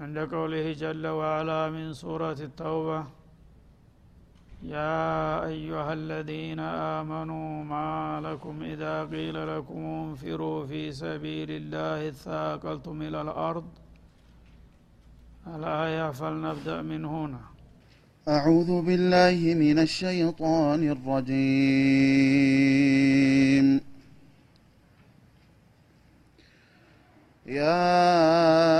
عند قوله جل وعلا من سورة التوبة يا أيها الذين آمنوا ما لكم إذا قيل لكم انفروا في سبيل الله اثاقلتم إلى الأرض. الآية فلنبدأ من هنا. أعوذ بالله من الشيطان الرجيم. يا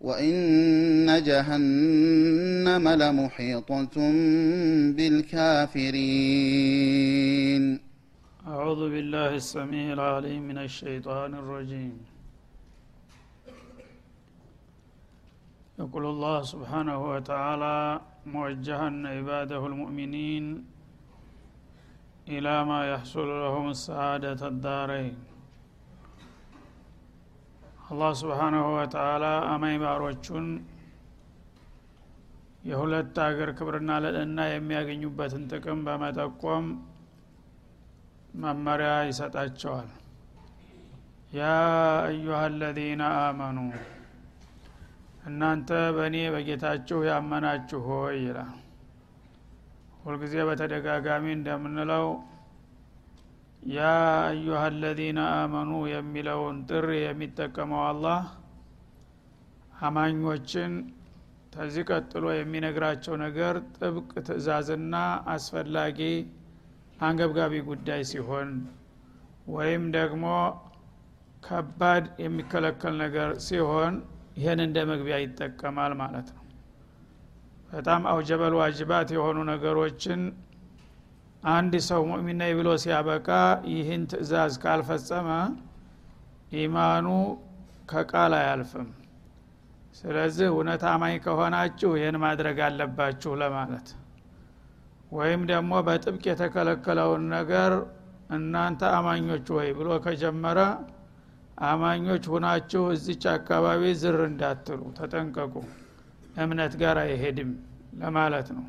وإن جهنم لمحيطة بالكافرين أعوذ بالله السميع العليم من الشيطان الرجيم. يقول الله سبحانه وتعالى موجها عباده المؤمنين إلى ما يحصل لهم السعادة الدارين. አላህ ስብሓናሁ ወተላ አማኝ ባሮቹን የሁለት አገር ክብርና ልዕልና የሚያገኙበትን ጥቅም በመጠቆም መመሪያ ይሰጣቸዋል። ያ አዩሃ አለዚነ አመኑ እናንተ በእኔ በጌታችሁ ያመናችሁ ሆይ ይላል። ሁልጊዜ በተደጋጋሚ እንደምንለው ያ አዩሃ አለዚነ አመኑ የሚለውን ጥሪ የሚጠቀመው አላህ አማኞችን ከዚህ ቀጥሎ የሚነግራቸው ነገር ጥብቅ ትእዛዝና አስፈላጊ አንገብጋቢ ጉዳይ ሲሆን ወይም ደግሞ ከባድ የሚከለከል ነገር ሲሆን ይህን እንደ መግቢያ ይጠቀማል ማለት ነው። በጣም አውጀበል ዋጅባት የሆኑ ነገሮችን አንድ ሰው ሙእሚን ነኝ ብሎ ሲያበቃ ይህን ትእዛዝ ካልፈጸመ ኢማኑ ከቃል አያልፍም። ስለዚህ እውነት አማኝ ከሆናችሁ ይህን ማድረግ አለባችሁ ለማለት። ወይም ደግሞ በጥብቅ የተከለከለውን ነገር እናንተ አማኞች ወይ ብሎ ከጀመረ አማኞች ሁናችሁ እዚች አካባቢ ዝር እንዳትሉ ተጠንቀቁ። እምነት ጋር አይሄድም ለማለት ነው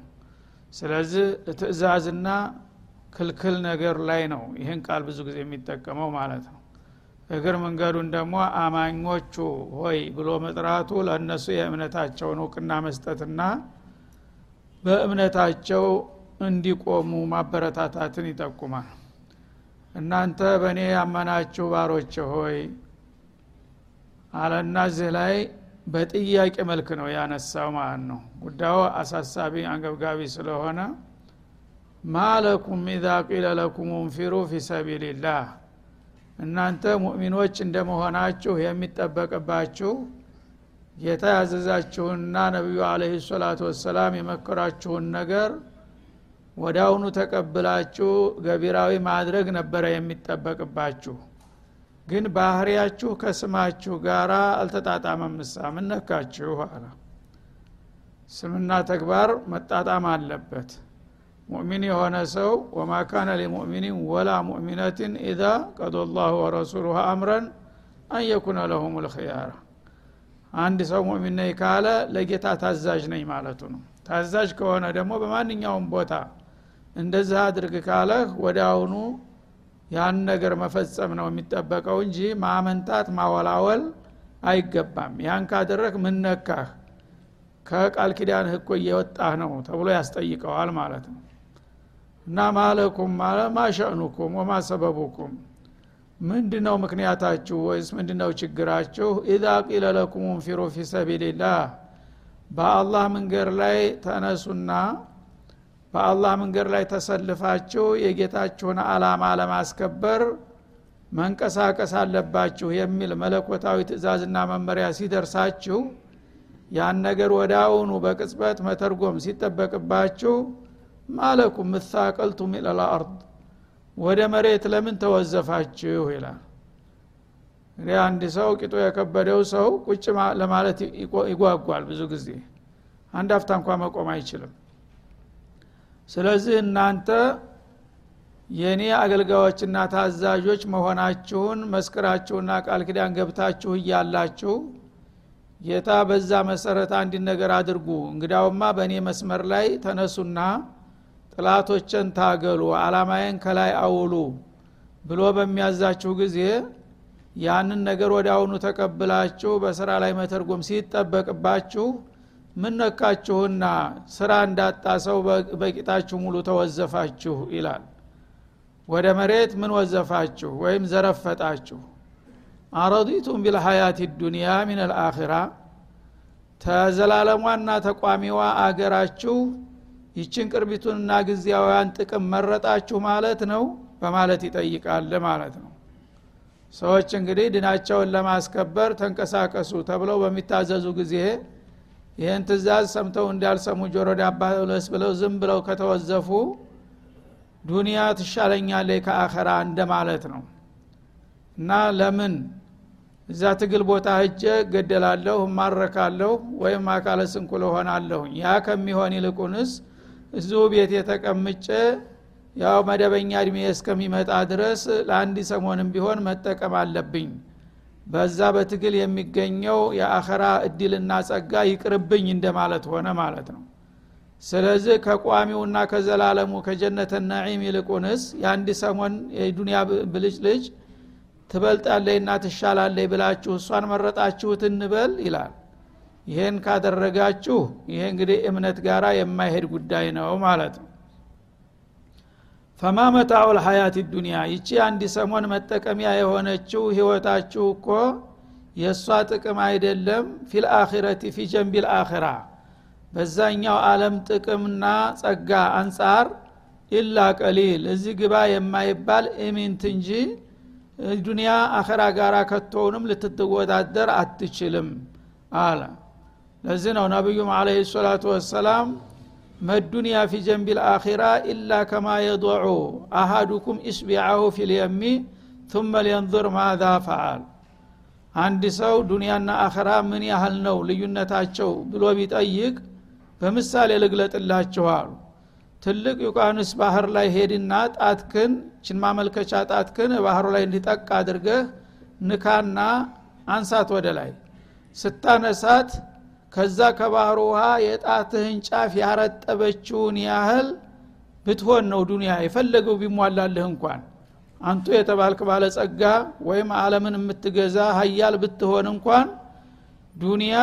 ስለዚህ ትእዛዝና ክልክል ነገር ላይ ነው ይህን ቃል ብዙ ጊዜ የሚጠቀመው ማለት ነው። እግር መንገዱን ደግሞ አማኞቹ ሆይ ብሎ መጥራቱ ለእነሱ የእምነታቸውን እውቅና መስጠትና በእምነታቸው እንዲቆሙ ማበረታታትን ይጠቁማል። እናንተ በእኔ ያመናችሁ ባሮች ሆይ አለና እዚህ ላይ በጥያቄ መልክ ነው ያነሳው ማለት ነው። ጉዳዩ አሳሳቢ አንገብጋቢ ስለሆነ ማለኩም ኢዛ ቂለ ለኩም እንፊሩ ፊ ሰቢልላህ። እናንተ ሙእሚኖች እንደመሆናችሁ የሚጠበቅባችሁ ጌታ ያዘዛችሁንና ነቢዩ አለህ ሰላቱ ወሰላም የመከራችሁን ነገር ወዳውኑ ተቀብላችሁ ገቢራዊ ማድረግ ነበረ የሚጠበቅባችሁ ግን ባህሪያችሁ ከስማችሁ ጋር አልተጣጣመም። ምሳ ምነካችሁ አለ። ስምና ተግባር መጣጣም አለበት። ሙእሚን የሆነ ሰው ወማ ካነ ሊሙእሚኒን ወላ ሙእሚነትን ኢዛ ቀዶ ላሁ ወረሱሉሁ አምረን አን የኩነ ለሁም ልክያራ አንድ ሰው ሙእሚን ነኝ ካለ ለጌታ ታዛዥ ነኝ ማለቱ ነው። ታዛዥ ከሆነ ደግሞ በማንኛውም ቦታ እንደዚህ አድርግ ካለህ ወደ አሁኑ ያን ነገር መፈጸም ነው የሚጠበቀው እንጂ ማመንታት ማወላወል አይገባም። ያን ካደረግ ምነካህ ከቃል ኪዳን ህኮ እየወጣህ ነው ተብሎ ያስጠይቀዋል ማለት ነው። እና ማለኩም ማለ ማሸእኑኩም ወማ ሰበቡኩም? ምንድ ነው ምክንያታችሁ? ወይስ ምንድ ነው ችግራችሁ? ኢዛ ቂለ ለኩም እንፊሩ ፊ ሰቢልላህ በአላህ መንገድ ላይ ተነሱና በአላህ መንገድ ላይ ተሰልፋችሁ የጌታችሁን አላማ ለማስከበር መንቀሳቀስ አለባችሁ የሚል መለኮታዊ ትእዛዝና መመሪያ ሲደርሳችሁ ያን ነገር ወደ አሁኑ በቅጽበት መተርጎም ሲጠበቅባችሁ ማለኩም ምታቀልቱም ኢለልአርድ ወደ መሬት ለምን ተወዘፋችሁ ይላል። እንግዲህ አንድ ሰው ቂጦ የከበደው ሰው ቁጭ ለማለት ይጓጓል ብዙ ጊዜ። አንድ አፍታ እንኳ መቆም አይችልም ስለዚህ እናንተ የእኔ አገልጋዮችና ታዛዦች መሆናችሁን መስክራችሁና ቃል ኪዳን ገብታችሁ እያላችሁ ጌታ በዛ መሰረት አንድ ነገር አድርጉ። እንግዳውማ በእኔ መስመር ላይ ተነሱና ጥላቶችን ታገሉ አላማዬን ከላይ አውሉ ብሎ በሚያዛችሁ ጊዜ ያንን ነገር ወደ አሁኑ ተቀብላችሁ በስራ ላይ መተርጎም ሲጠበቅባችሁ ምን ነካችሁና ስራ እንዳጣ ሰው በቂጣችሁ ሙሉ ተወዘፋችሁ ይላል። ወደ መሬት ምን ወዘፋችሁ ወይም ዘረፈጣችሁ? አረዲቱም ቢልሐያት ዱንያ ሚን አልአኺራ ተዘላለሟና ተቋሚዋ አገራችሁ ይችን ቅርቢቱንና ጊዜያውያን ጥቅም መረጣችሁ ማለት ነው በማለት ይጠይቃል ማለት ነው። ሰዎች እንግዲህ ድናቸውን ለማስከበር ተንቀሳቀሱ ተብለው በሚታዘዙ ጊዜ ይህን ትእዛዝ ሰምተው እንዳልሰሙ ጆሮ ዳባ ብለው ዝም ብለው ከተወዘፉ ዱንያ ትሻለኛለች ከአኸራ እንደማለት ነው። እና ለምን? እዛ ትግል ቦታ ህጀ ገደላለሁ እማረካለሁ ወይም አካለ ስንኩል ሆናለሁኝ ያ ከሚሆን ይልቁንስ እዚሁ ቤት የተቀምጨ ያው መደበኛ እድሜ እስከሚመጣ ድረስ ለአንድ ሰሞንም ቢሆን መጠቀም አለብኝ በዛ በትግል የሚገኘው የአኸራ እድልና ጸጋ ይቅርብኝ እንደማለት ሆነ ማለት ነው። ስለዚህ ከቋሚውና ከዘላለሙ ከጀነተ ናዒም ይልቁንስ የአንድ ሰሞን የዱንያ ብልጭ ልጅ ትበልጣለይና ትሻላለይ ብላችሁ እሷን መረጣችሁት እንበል ይላል። ይሄን ካደረጋችሁ ይሄ እንግዲህ እምነት ጋር የማይሄድ ጉዳይ ነው ማለት ነው ፈማ መታዑ ልሀያት ዱኒያ ይቺ አንድ ሰሞን መጠቀሚያ የሆነችው ህይወታችሁ እኮ የእሷ ጥቅም አይደለም في الآخرة في جنب الآخرة። በዛኛው ዓለም ጥቅምና ጸጋ አንጻር إلا قليل። እዚህ ግባ የማይባል ኢምንት እንጂ ዱንያ አኸራ ጋር ከቶውንም ልትወዳደር አትችልም አለ። ለዚህ ነው ነቢዩም አለ ሰላቱ ወሰላም መዱንያ ፊ ጀንቢል አኺራ ኢላ ከማ የضዑ አሃዱኩም እስቢዓሁ ፊልየሚ ثመ ሊንظር ማዛ ፈዓል አንድ ሰው ዱንያና አኸራ ምን ያህል ነው ልዩነታቸው ብሎ ቢጠይቅ በምሳሌ ልግለጥላችሁ አሉ። ትልቅ ዩቃንስ ባህር ላይ ሄድና ጣትክን ችን ማመልከቻ ጣትክን ባህሩ ላይ እንዲጠቅ አድርገህ ንካና አንሳት ወደ ላይ። ስታነሳት ከዛ ከባህሩ ውሃ የጣትህን ጫፍ ያረጠበችውን ያህል ብትሆን ነው ዱንያ የፈለገው ቢሟላልህ እንኳን። አንቱ የተባልክ ባለጸጋ ወይም አለምን የምትገዛ ሀያል ብትሆን እንኳን ዱንያ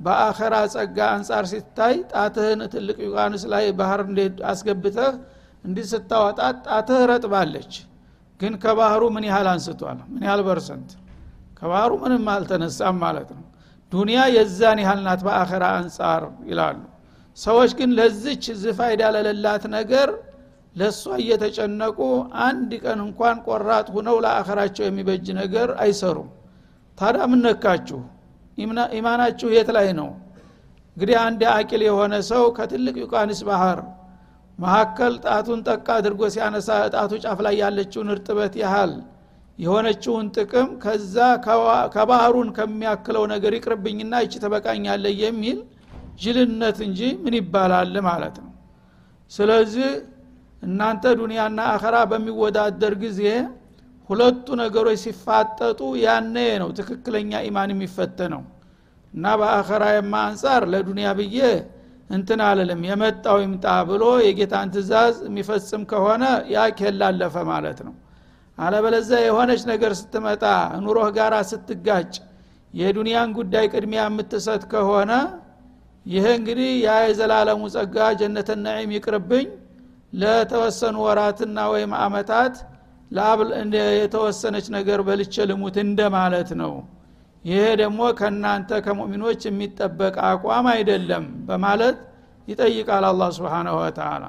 በአኸራ ጸጋ አንጻር ሲታይ ጣትህን ትልቅ ውቅያኖስ ላይ ባህር አስገብተህ እንዲህ ስታወጣት ጣትህ ረጥባለች። ግን ከባህሩ ምን ያህል አንስቷል? ምን ያህል percent? ከባህሩ ምንም አልተነሳም ማለት ነው ዱንያ የዛን ያህል ናት በአኸራ አንጻር ይላሉ። ሰዎች ግን ለዝች ፋይዳ ለሌላት ነገር ለእሷ እየተጨነቁ አንድ ቀን እንኳን ቆራጥ ሁነው ለአኸራቸው የሚበጅ ነገር አይሰሩም። ታዲያ ምን ነካችሁ? ኢማናችሁ የት ላይ ነው? እንግዲህ አንድ አቂል የሆነ ሰው ከትልቅ ውቅያኖስ ባህር መካከል ጣቱን ጠቀስ አድርጎ ሲያነሳ ጣቱ ጫፍ ላይ ያለችውን እርጥበት ያህል የሆነችውን ጥቅም ከዛ ከባህሩን ከሚያክለው ነገር ይቅርብኝና ይቺ ተበቃኛለ የሚል ጅልነት እንጂ ምን ይባላል ማለት ነው። ስለዚህ እናንተ ዱንያና አኸራ በሚወዳደር ጊዜ ሁለቱ ነገሮች ሲፋጠጡ ያነ ነው ትክክለኛ ኢማን የሚፈተነው። እና በአኸራ የማ አንጻር ለዱንያ ብዬ እንትን አልልም። የመጣው ይምጣ ብሎ የጌታን ትእዛዝ የሚፈጽም ከሆነ ያ ኬላለፈ ማለት ነው አለበለዚያ የሆነች ነገር ስትመጣ ኑሮህ ጋር ስትጋጭ የዱንያን ጉዳይ ቅድሚያ የምትሰጥ ከሆነ ይሄ እንግዲህ ያ የዘላለሙ ጸጋ ጀነተ ነዒም ይቅርብኝ። ለተወሰኑ ወራትና ወይም አመታት የተወሰነች ነገር በልቼ ልሙት እንደማለት ነው። ይሄ ደግሞ ከእናንተ ከሙእሚኖች የሚጠበቅ አቋም አይደለም በማለት ይጠይቃል አላ ስብንሁ ወተላ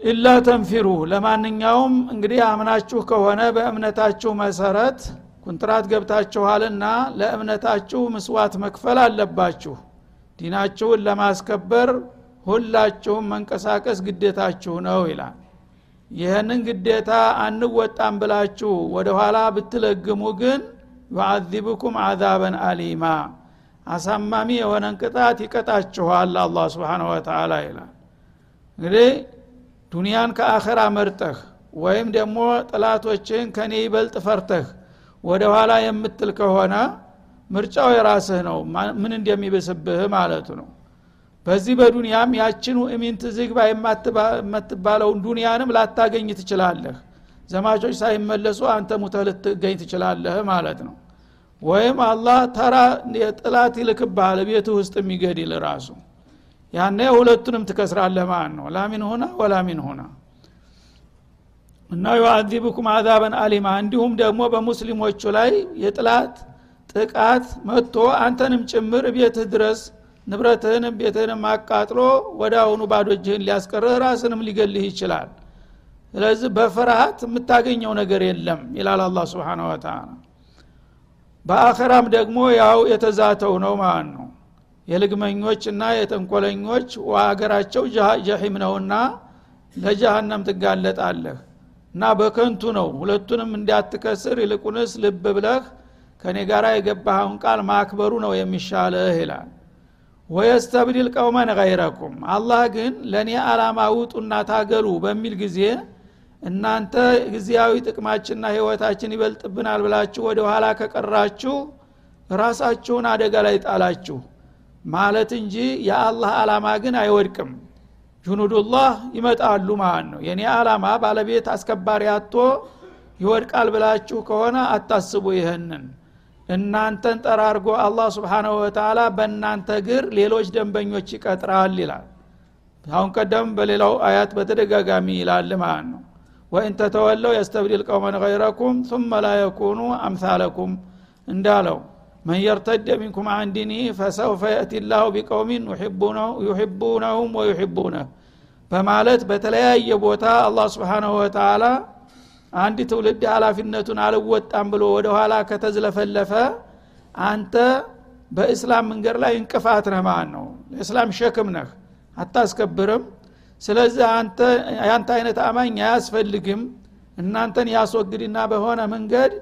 ኢላ ተንፊሩ ለማንኛውም እንግዲህ አምናችሁ ከሆነ በእምነታችሁ መሰረት ኩንትራት ገብታችኋልና ለእምነታችሁ ምስዋት መክፈል አለባችሁ። ዲናችሁን ለማስከበር ሁላችሁም መንቀሳቀስ ግዴታችሁ ነው ይላል። ይህንን ግዴታ አንወጣም ብላችሁ ወደ ኋላ ብትለግሙ ግን ዩዓዚብኩም አዛበን አሊማ አሳማሚ የሆነን ቅጣት ይቀጣችኋል አላ ስብን ወተላ ይላል። እንግዲህ ዱንያን ከአኸራ መርጠህ ወይም ደግሞ ጥላቶችን ከኔ ይበልጥ ፈርተህ ወደ ኋላ የምትል ከሆነ ምርጫው የራስህ ነው። ምን እንደሚብስብህ ማለቱ ነው። በዚህ በዱንያም ያችኑ እሚንት ዝግባ የምትባለውን ዱንያንም ላታገኝ ትችላለህ። ዘማቾች ሳይመለሱ አንተ ሙተ ልትገኝ ትችላለህ ማለት ነው። ወይም አላህ ተራ ጥላት ይልክብሃል ቤት ውስጥ የሚገድል ራሱ ያነ ሁለቱንም ትከስራለህ ማለት ነው። ላሚን ሁና ወላሚን ሁና እና ዩአዚብኩም አዛበን አሊማ እንዲሁም ደግሞ በሙስሊሞቹ ላይ የጥላት ጥቃት መጥቶ አንተንም ጭምር ቤትህ ድረስ ንብረትህንም ቤትህንም አቃጥሎ ወደ አሁኑ ባዶ እጅህን ሊያስቀርህ ራስንም ሊገልህ ይችላል። ስለዚህ በፍርሃት የምታገኘው ነገር የለም ይላል አላ ስብን ወተላ በአኸራም ደግሞ ያው የተዛተው ነው ማለት ነው የልግመኞች እና የተንኮለኞች ሀገራቸው ጀሒም ነውና ለጀሃነም ትጋለጣለህ። እና በከንቱ ነው። ሁለቱንም እንዲያትከስር ይልቁንስ ልብ ብለህ ከእኔ ጋር የገባኸውን ቃል ማክበሩ ነው የሚሻለህ ይላል። ወየስተብድል ቀውመን ገይረኩም አላህ ግን ለእኔ አላማ ውጡና ታገሉ በሚል ጊዜ እናንተ ጊዜያዊ ጥቅማችንና ህይወታችን ይበልጥብናል ብላችሁ ወደ ኋላ ከቀራችሁ ራሳችሁን አደጋ ላይ ጣላችሁ ማለት እንጂ የአላህ አላማ ግን አይወድቅም። ጁኑዱላህ ይመጣሉ ማለት ነው። የኔ አላማ ባለቤት አስከባሪ አቶ ይወድቃል ብላችሁ ከሆነ አታስቡ ይህንን። እናንተን ጠራርጎ አላህ ስብሓናሁ ወተላ በእናንተ ግር ሌሎች ደንበኞች ይቀጥራል ይላል። አሁን ቀደም በሌላው አያት በተደጋጋሚ ይላል ማለት ነው። ወኢን ተተወለው የስተብድል ቀውመን ገይረኩም ثመ ላ የኩኑ አምሳለኩም እንዳለው መን የርተደ ሚንኩም አን ዲኒህ ፈሰውፈ የእቲ ላሁ ቢቀውሚን ዩሕቡነሁም ወዩሕቡነህ በማለት በተለያየ ቦታ አላህ ስብሓናሁ ወተላ አንድ ትውልድ ኃላፊነቱን አልወጣም ብሎ ወደ ኋላ ከተዝለፈለፈ አንተ በእስላም መንገድ ላይ እንቅፋት ነህ ማለት ነው። ለእስላም ሸክም ነህ አታስከብርም። ስለዚህ አንተ ያንተ አይነት አማኝ አያስፈልግም። እናንተን ያስወግድና በሆነ መንገድ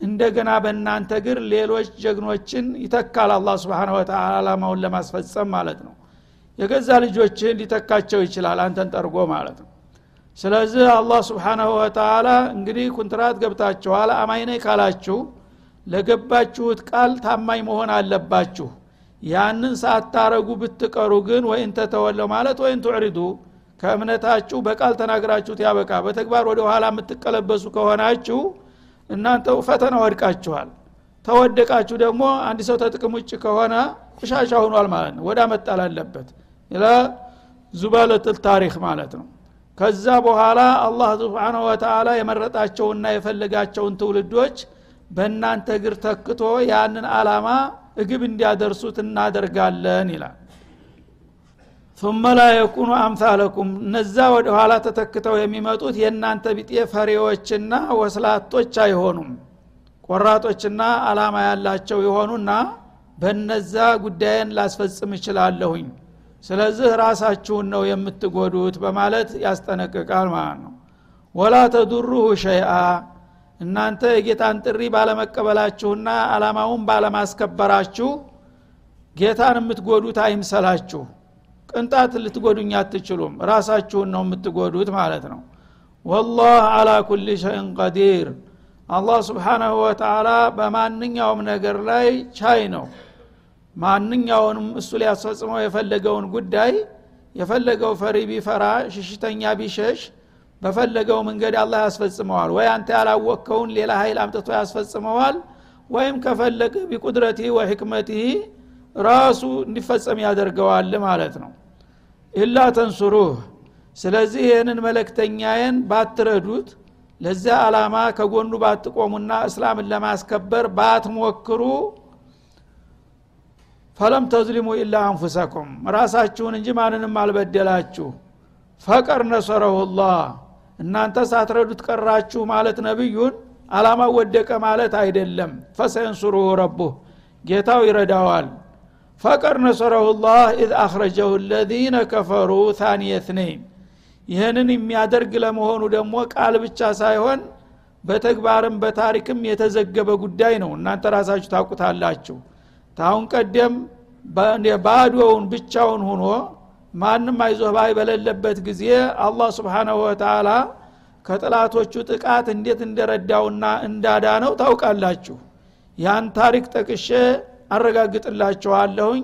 እንደገና በእናንተ ግር ሌሎች ጀግኖችን ይተካል አላ ስብን ወተላ አላማውን ለማስፈጸም ማለት ነው። የገዛ ልጆችህን ሊተካቸው ይችላል አንተን ጠርጎ ማለት ነው። ስለዚህ አላህ ስብሓናሁ ወተላ እንግዲህ ኩንትራት ገብታችኋል። አማኝ ነኝ ካላችሁ ለገባችሁት ቃል ታማኝ መሆን አለባችሁ። ያንን ሳታረጉ ብትቀሩ ግን ወይን ተተወለው ማለት ወይን ትዕሪዱ። ከእምነታችሁ በቃል ተናግራችሁት ያበቃ። በተግባር ወደ ኋላ የምትቀለበሱ ከሆናችሁ እናንተ ፈተና ወድቃችኋል ተወደቃችሁ ደግሞ አንድ ሰው ተጥቅም ውጭ ከሆነ ቆሻሻ ሆኗል ማለት ነው። ወዳ መጣል አለበት። ዙባለትል ታሪክ ማለት ነው። ከዛ በኋላ አላህ ስብሓናሁ ወተላ የመረጣቸውና የፈለጋቸውን ትውልዶች በእናንተ እግር ተክቶ ያንን አላማ እግብ እንዲያደርሱት እናደርጋለን ይላል ثመ ላ የኩኑ አምሳለኩም እነዛ ወደ ኋላ ተተክተው የሚመጡት የእናንተ ቢጤ ፈሬዎችና ወስላቶች አይሆኑም። ቆራጦችና አላማ ያላቸው የሆኑና በነዛ ጉዳይን ላስፈጽም እችላለሁኝ። ስለዚህ ራሳችሁን ነው የምትጎዱት በማለት ያስጠነቅቃል ማለት ነው። ወላ ተዱሩሁ ሸይአ። እናንተ የጌታን ጥሪ ባለመቀበላችሁና አላማውን ባለማስከበራችሁ ጌታን የምትጎዱት አይምሰላችሁ። ቅንጣት ልትጎዱኝ አትችሉም። ራሳችሁን ነው የምትጎዱት ማለት ነው። ወላህ አላ ኩል ሸይን ቀዲር። አላህ ስብሓናሁ ወተላ በማንኛውም ነገር ላይ ቻይ ነው። ማንኛውንም እሱ ሊያስፈጽመው የፈለገውን ጉዳይ የፈለገው ፈሪ ቢፈራ ሽሽተኛ ቢሸሽ በፈለገው መንገድ አላህ ያስፈጽመዋል። ወይ አንተ ያላወቅከውን ሌላ ኃይል አምጥቶ ያስፈጽመዋል ወይም ከፈለገ ቢቁድረቲህ ወሕክመቲህ ራሱ እንዲፈጸም ያደርገዋል ማለት ነው። ኢላ ተንሱሩህ ስለዚህ ይህንን መለክተኛዬን ባትረዱት ለዚያ አላማ ከጎኑ ባትቆሙና እስላምን ለማስከበር ባትሞክሩ ፈለም ተዝሊሙ ኢላ አንፉሰኩም ራሳችሁን እንጂ ማንንም አልበደላችሁ። ፈቀር ነሰረሁላህ እናንተ ሳትረዱት ቀራችሁ ማለት ነብዩን አላማው ወደቀ ማለት አይደለም። فسينصره ربه ጌታው ይረዳዋል فقد نصره الله إذ أخرجه الذين كفروا ثاني اثنين ይህንን የሚያደርግ ለመሆኑ ደግሞ ቃል ብቻ ሳይሆን በተግባርም በታሪክም የተዘገበ ጉዳይ ነው። እናንተ ራሳችሁ ታውቁታላችሁ። ታሁን ቀደም ባዶውን ብቻውን ሁኖ ማንም አይዞህ ባይ በሌለበት ጊዜ አላህ ስብሓናሁ ወተላ ከጥላቶቹ ጥቃት እንዴት እንደረዳውና እንዳዳነው ታውቃላችሁ። ያን ታሪክ ጠቅሼ አረጋግጥላችኋለሁኝ።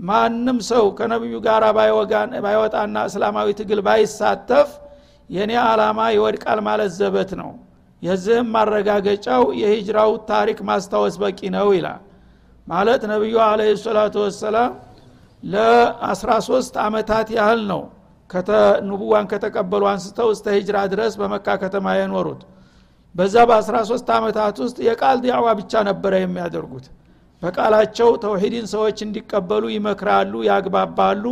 ማንም ሰው ከነቢዩ ጋር ባይወጣና እስላማዊ ትግል ባይሳተፍ የኔ አላማ ይወድቃል ማለት ዘበት ነው። የዚህም ማረጋገጫው የሂጅራው ታሪክ ማስታወስ በቂ ነው ይላል። ማለት ነቢዩ አለ ሰላቱ ወሰላም ለ13 አመታት ያህል ነው ንቡዋን ከተቀበሉ አንስተው እስተ ሂጅራ ድረስ በመካ ከተማ የኖሩት። በዛ በ13 አመታት ውስጥ የቃል ዲዕዋ ብቻ ነበረ የሚያደርጉት በቃላቸው ተውሂድን ሰዎች እንዲቀበሉ ይመክራሉ ያግባባሉ።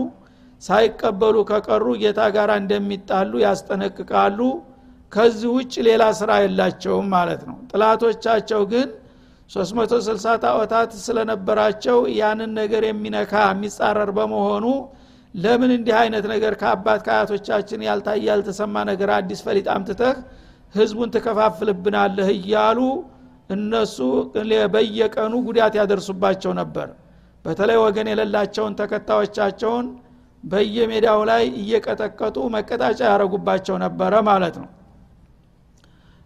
ሳይቀበሉ ከቀሩ ጌታ ጋር እንደሚጣሉ ያስጠነቅቃሉ። ከዚህ ውጭ ሌላ ስራ የላቸውም ማለት ነው። ጥላቶቻቸው ግን 360 ጣዖታት ስለነበራቸው ያንን ነገር የሚነካ የሚጻረር በመሆኑ ለምን እንዲህ አይነት ነገር ከአባት ከአያቶቻችን ያልታየ ያልተሰማ ነገር አዲስ ፈሊጥ አምትተህ ህዝቡን ትከፋፍልብናለህ? እያሉ እነሱ በየቀኑ ጉዳት ያደርሱባቸው ነበር። በተለይ ወገን የሌላቸውን ተከታዮቻቸውን በየሜዳው ላይ እየቀጠቀጡ መቀጣጫ ያደረጉባቸው ነበረ ማለት ነው።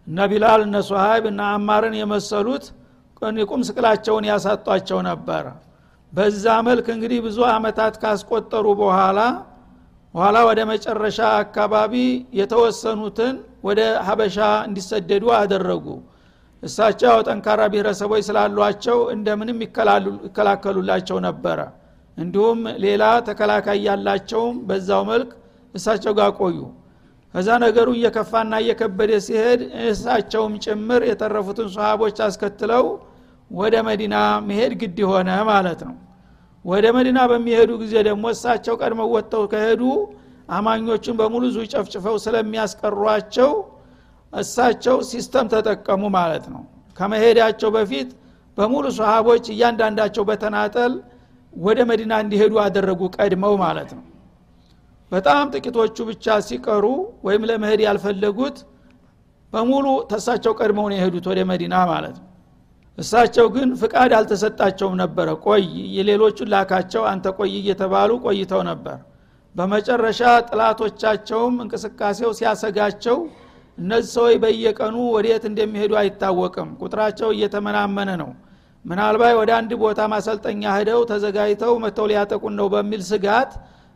እነ ቢላል እነ ሶሀይብ እነ አማርን የመሰሉት ቁም ስቅላቸውን ያሳጧቸው ነበረ በዛ መልክ እንግዲህ ብዙ አመታት ካስቆጠሩ በኋላ በኋላ ወደ መጨረሻ አካባቢ የተወሰኑትን ወደ ሀበሻ እንዲሰደዱ አደረጉ እሳቸው ጠንካራ ብሔረሰቦች ስላሏቸው እንደምንም ይከላከሉላቸው ነበረ። እንዲሁም ሌላ ተከላካይ ያላቸውም በዛው መልክ እሳቸው ጋር ቆዩ። ከዛ ነገሩ እየከፋና እየከበደ ሲሄድ እሳቸውም ጭምር የተረፉትን ሰሃቦች አስከትለው ወደ መዲና መሄድ ግድ ሆነ ማለት ነው። ወደ መዲና በሚሄዱ ጊዜ ደግሞ እሳቸው ቀድመው ወጥተው ከሄዱ አማኞቹን በሙሉ ዙ ጨፍጭፈው ስለሚያስቀሯቸው እሳቸው system ተጠቀሙ ማለት ነው። ከመሄዳቸው በፊት በሙሉ ሰሃቦች እያንዳንዳቸው በተናጠል ወደ መዲና እንዲሄዱ አደረጉ ቀድመው ማለት ነው። በጣም ጥቂቶቹ ብቻ ሲቀሩ ወይም ለመሄድ ያልፈለጉት በሙሉ ተሳቸው ቀድመው ነው የሄዱት ወደ መዲና ማለት ነው። እሳቸው ግን ፍቃድ አልተሰጣቸውም ነበረ። ቆይ የሌሎቹን ላካቸው አንተ ቆይ እየተባሉ ቆይተው ነበር። በመጨረሻ ጥላቶቻቸውም እንቅስቃሴው ሲያሰጋቸው እነዚህ ሰዎች በየቀኑ ወዴት እንደሚሄዱ አይታወቅም። ቁጥራቸው እየተመናመነ ነው። ምናልባት ወደ አንድ ቦታ ማሰልጠኛ ሄደው ተዘጋጅተው መተው ሊያጠቁን ነው በሚል ስጋት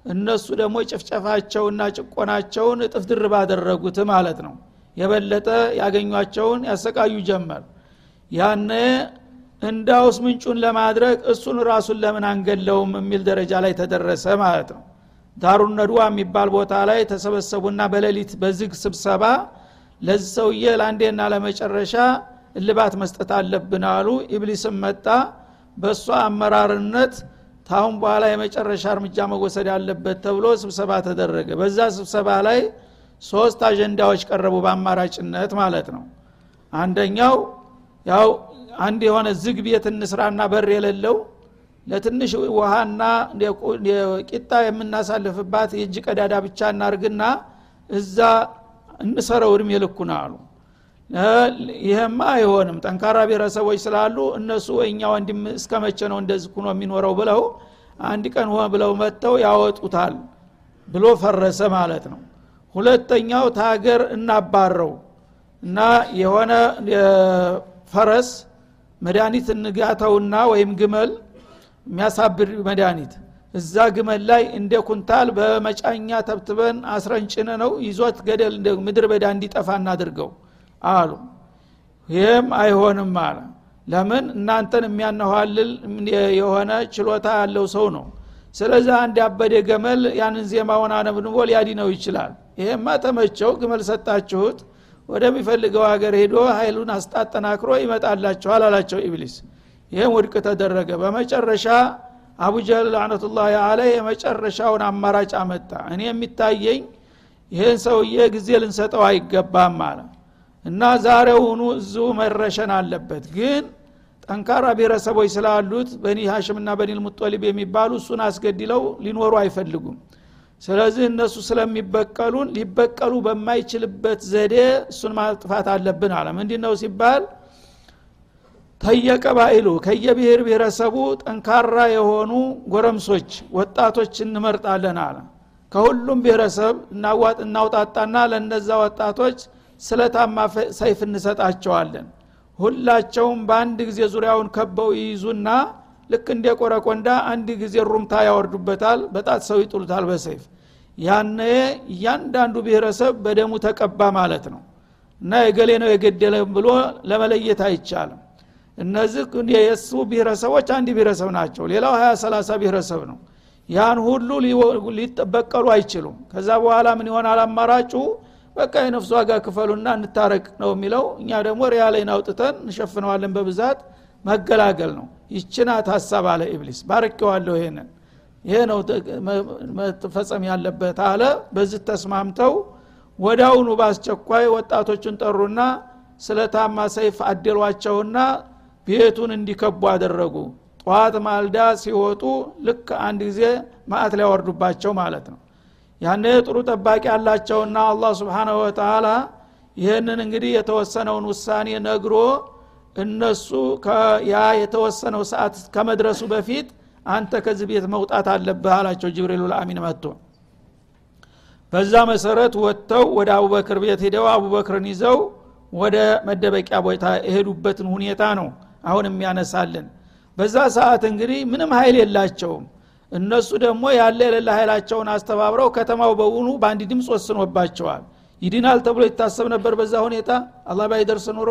እነሱ ደግሞ ጭፍጨፋቸውና ጭቆናቸውን እጥፍ ድርብ አደረጉት ማለት ነው። የበለጠ ያገኟቸውን ያሰቃዩ ጀመር። ያነ እንዳውስ ምንጩን ለማድረግ እሱን ራሱን ለምን አንገለውም የሚል ደረጃ ላይ ተደረሰ ማለት ነው። ዳሩን ነድዋ የሚባል ቦታ ላይ ተሰበሰቡና በሌሊት በዝግ ስብሰባ ለዚህ ሰውዬ ለአንዴና ለመጨረሻ እልባት መስጠት አለብን አሉ። ኢብሊስም መጣ። በእሷ አመራርነት ታሁን በኋላ የመጨረሻ እርምጃ መወሰድ አለበት ተብሎ ስብሰባ ተደረገ። በዛ ስብሰባ ላይ ሶስት አጀንዳዎች ቀረቡ በአማራጭነት ማለት ነው። አንደኛው ያው አንድ የሆነ ዝግ ቤት እንስራና በር የሌለው ለትንሽ ውሃና ቂጣ የምናሳልፍባት የእጅ ቀዳዳ ብቻ እናርግና እዛ እንሰረው እድሜ ልኩና አሉ። ይህማ አይሆንም። ጠንካራ ብሔረሰቦች ስላሉ እነሱ እኛ ወንድም እስከ መቼ ነው እንደዚህ ኩኖ የሚኖረው ብለው አንድ ቀን ሆ ብለው መጥተው ያወጡታል ብሎ ፈረሰ ማለት ነው። ሁለተኛው ታገር እናባረው እና የሆነ ፈረስ መድኃኒት እንጋተውና ወይም ግመል የሚያሳብር መድኃኒት እዛ ግመል ላይ እንደ ኩንታል በመጫኛ ተብትበን አስረንጭነ ነው ይዞት ገደል ምድር በዳ እንዲጠፋ እናድርገው አሉ። ይህም አይሆንም አለ። ለምን? እናንተን የሚያነኋልል የሆነ ችሎታ ያለው ሰው ነው። ስለዚህ አንድ ያበደ ገመል ያንን ዜማውን አነብንቦ ሊያዲነው ይችላል። ይሄማ ተመቸው ግመል ሰጣችሁት ወደሚፈልገው ሀገር ሄዶ ኃይሉን አስጣጠናክሮ ይመጣላቸዋል አላቸው ኢብሊስ። ይህም ውድቅ ተደረገ። በመጨረሻ አቡጀህል ላዕነቱላህ አለ የመጨረሻውን አማራጭ አመጣ። እኔ የሚታየኝ ይህን ሰውዬ ጊዜ ልንሰጠው አይገባም አለ። እና ዛሬውኑ እዚሁ መረሸን አለበት። ግን ጠንካራ ብሔረሰቦች ስላሉት በኒ ሀሽምና በኒል ሙጦሊብ የሚባሉ እሱን አስገድለው ሊኖሩ አይፈልጉም። ስለዚህ እነሱ ስለሚበቀሉን ሊበቀሉ በማይችልበት ዘዴ እሱን ማጥፋት አለብን አለ። ምንድ ነው ሲባል ተየቀባኢሉ ከየብሔር ብሔረሰቡ ጠንካራ የሆኑ ጎረምሶች ወጣቶች እንመርጣለን አለ። ከሁሉም ብሔረሰብ እናዋጥ እናውጣጣና ለነዛ ወጣቶች ስለታማ ሰይፍ እንሰጣቸዋለን። ሁላቸውም በአንድ ጊዜ ዙሪያውን ከበው ይይዙና ልክ እንደ ቆረቆንዳ አንድ ጊዜ ሩምታ ያወርዱበታል በጣት ሰው ይጥሉታል በሰይፍ። ያነ እያንዳንዱ ብሔረሰብ በደሙ ተቀባ ማለት ነው። እና የገሌ ነው የገደለ ብሎ ለመለየት አይቻልም እነዚህ የእሱ ብሔረሰቦች አንድ ብሔረሰብ ናቸው። ሌላው ሀያ ሰላሳ ብሔረሰብ ነው። ያን ሁሉ ሊበቀሉ አይችሉም። ከዛ በኋላ ምን ይሆናል አማራጩ? በቃ የነፍሱ ዋጋ ክፈሉና እንታረቅ ነው የሚለው። እኛ ደግሞ ሪያላይን አውጥተን እንሸፍነዋለን በብዛት። መገላገል ነው። ይችናት ሀሳብ አለ ኢብሊስ። ባርኬዋለሁ ይሄንን። ይሄ ነው መፈጸም ያለበት አለ። በዚህ ተስማምተው ወዳውኑ በአስቸኳይ ወጣቶቹን ጠሩና ስለታማ ሰይፍ አደሏቸውና ቤቱን እንዲከቡ አደረጉ። ጠዋት ማልዳ ሲወጡ ልክ አንድ ጊዜ ማአት ሊያወርዱባቸው ማለት ነው። ያነ ጥሩ ጠባቂ ያላቸውና አላህ ስብሓናሁ ወተላ ይህንን እንግዲህ የተወሰነውን ውሳኔ ነግሮ እነሱ ያ የተወሰነው ሰዓት ከመድረሱ በፊት አንተ ከዚህ ቤት መውጣት አለብህ አላቸው። ጅብሪሉ ልአሚን መጥቶ በዛ መሰረት ወጥተው ወደ አቡበክር ቤት ሂደው አቡበክርን ይዘው ወደ መደበቂያ ቦታ የሄዱበትን ሁኔታ ነው አሁን የሚያነሳልን። በዛ ሰዓት እንግዲህ ምንም ኃይል የላቸውም። እነሱ ደግሞ ያለ የሌለ ኃይላቸውን አስተባብረው ከተማው በውኑ በአንድ ድምፅ ወስኖባቸዋል። ይድናል ተብሎ ይታሰብ ነበር በዛ ሁኔታ? አላህ ባይደርስ ኑሮ?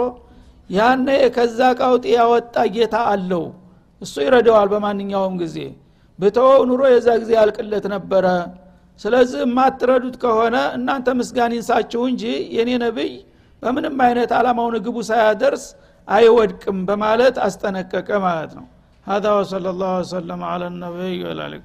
ያነ ከዛ ቃውጢ ያወጣ ጌታ አለው። እሱ ይረዳዋል በማንኛውም ጊዜ። ብተወው ኑሮ የዛ ጊዜ ያልቅለት ነበረ። ስለዚህ የማትረዱት ከሆነ እናንተ ምስጋን ይንሳችሁ እንጂ የኔ ነብይ በምንም አይነት አላማውን ግቡ ሳያደርስ አይወድቅም በማለት አስጠነቀቀ ማለት ነው هذا وصلى الله وسلم على النبي وعلى اله